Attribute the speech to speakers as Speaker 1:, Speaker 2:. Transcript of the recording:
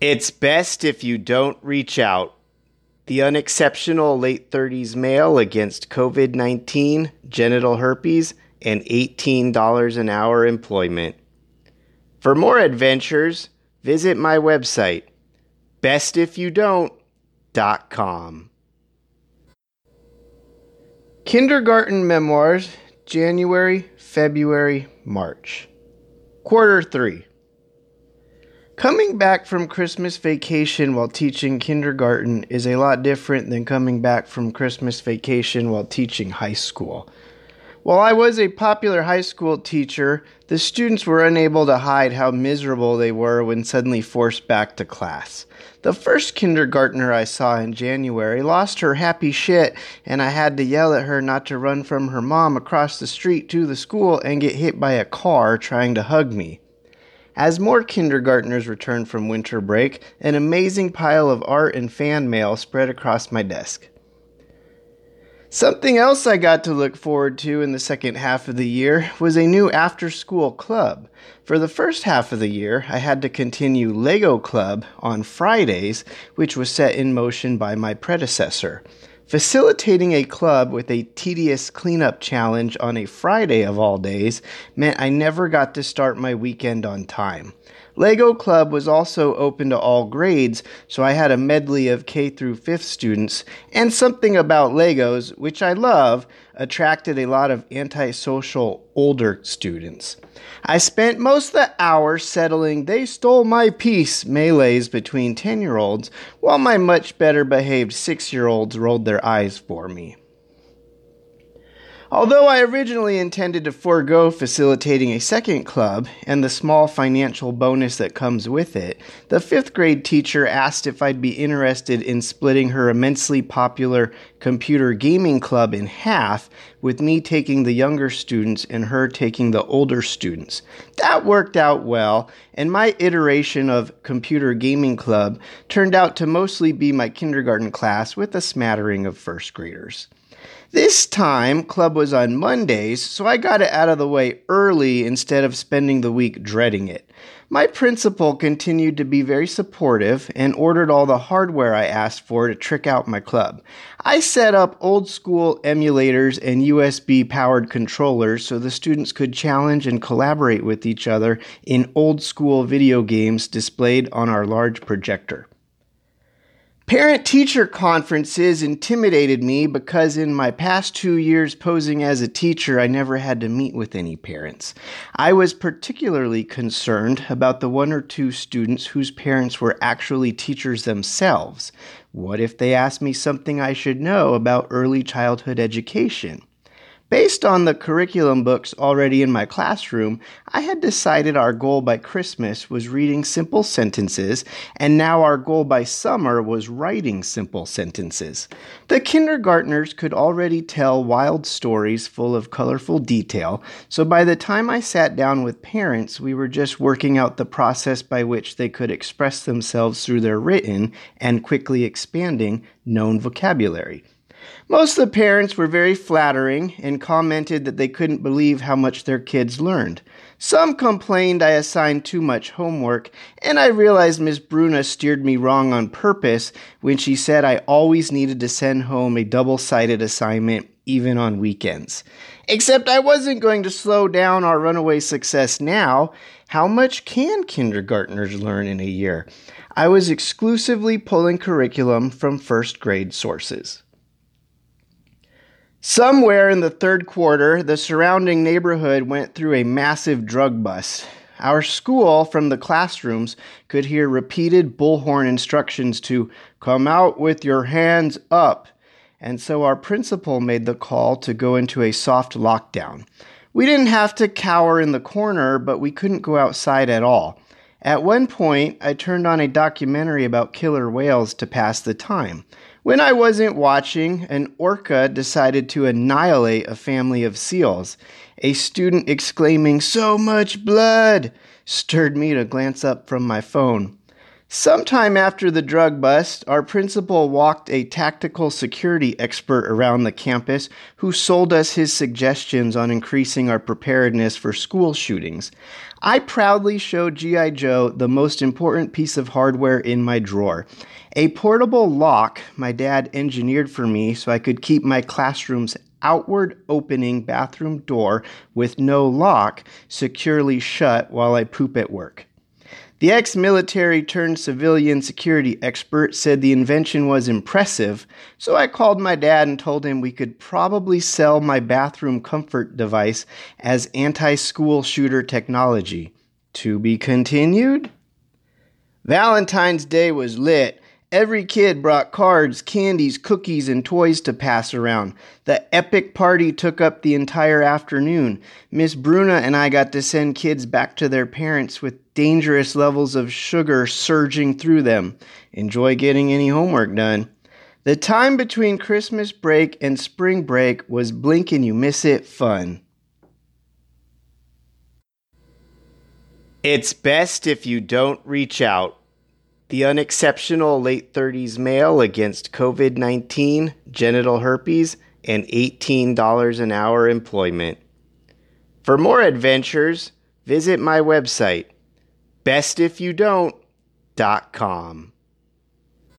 Speaker 1: It's best if you don't reach out. The unexceptional late 30s male against COVID 19, genital herpes, and $18 an hour employment. For more adventures, visit my website, bestifyoudont.com. Kindergarten Memoirs, January, February, March. Quarter 3. Coming back from Christmas vacation while teaching kindergarten is a lot different than coming back from Christmas vacation while teaching high school. While I was a popular high school teacher, the students were unable to hide how miserable they were when suddenly forced back to class. The first kindergartner I saw in January lost her happy shit, and I had to yell at her not to run from her mom across the street to the school and get hit by a car trying to hug me. As more kindergartners returned from winter break, an amazing pile of art and fan mail spread across my desk. Something else I got to look forward to in the second half of the year was a new after school club. For the first half of the year, I had to continue Lego Club on Fridays, which was set in motion by my predecessor. Facilitating a club with a tedious cleanup challenge on a Friday of all days meant I never got to start my weekend on time. Lego Club was also open to all grades, so I had a medley of K through 5th students, and something about Legos, which I love, attracted a lot of antisocial older students. I spent most of the hour settling they stole my piece melees between 10 year olds, while my much better behaved 6 year olds rolled their eyes for me. Although I originally intended to forego facilitating a second club and the small financial bonus that comes with it, the fifth grade teacher asked if I'd be interested in splitting her immensely popular computer gaming club in half, with me taking the younger students and her taking the older students. That worked out well, and my iteration of computer gaming club turned out to mostly be my kindergarten class with a smattering of first graders. This time, club was on Mondays, so I got it out of the way early instead of spending the week dreading it. My principal continued to be very supportive and ordered all the hardware I asked for to trick out my club. I set up old school emulators and USB powered controllers so the students could challenge and collaborate with each other in old school video games displayed on our large projector. Parent teacher conferences intimidated me because in my past two years posing as a teacher, I never had to meet with any parents. I was particularly concerned about the one or two students whose parents were actually teachers themselves. What if they asked me something I should know about early childhood education? Based on the curriculum books already in my classroom, I had decided our goal by Christmas was reading simple sentences, and now our goal by summer was writing simple sentences. The kindergartners could already tell wild stories full of colorful detail, so by the time I sat down with parents, we were just working out the process by which they could express themselves through their written and quickly expanding known vocabulary. Most of the parents were very flattering and commented that they couldn't believe how much their kids learned. Some complained I assigned too much homework, and I realized Miss Bruna steered me wrong on purpose when she said I always needed to send home a double sided assignment even on weekends. Except I wasn't going to slow down our runaway success now. How much can kindergartners learn in a year? I was exclusively pulling curriculum from first grade sources. Somewhere in the third quarter, the surrounding neighborhood went through a massive drug bust. Our school, from the classrooms, could hear repeated bullhorn instructions to come out with your hands up. And so our principal made the call to go into a soft lockdown. We didn't have to cower in the corner, but we couldn't go outside at all. At one point, I turned on a documentary about killer whales to pass the time. When I wasn't watching, an orca decided to annihilate a family of seals. A student exclaiming, So much blood! stirred me to glance up from my phone. Sometime after the drug bust, our principal walked a tactical security expert around the campus who sold us his suggestions on increasing our preparedness for school shootings. I proudly showed G.I. Joe the most important piece of hardware in my drawer a portable lock my dad engineered for me so I could keep my classroom's outward opening bathroom door with no lock securely shut while I poop at work. The ex military turned civilian security expert said the invention was impressive, so I called my dad and told him we could probably sell my bathroom comfort device as anti school shooter technology. To be continued? Valentine's Day was lit. Every kid brought cards, candies, cookies, and toys to pass around. The epic party took up the entire afternoon. Miss Bruna and I got to send kids back to their parents with dangerous levels of sugar surging through them. Enjoy getting any homework done. The time between Christmas break and spring break was blink and you miss it fun. It's best if you don't reach out. The unexceptional late 30s male against COVID 19, genital herpes, and $18 an hour employment. For more adventures, visit my website, bestifyoudont.com.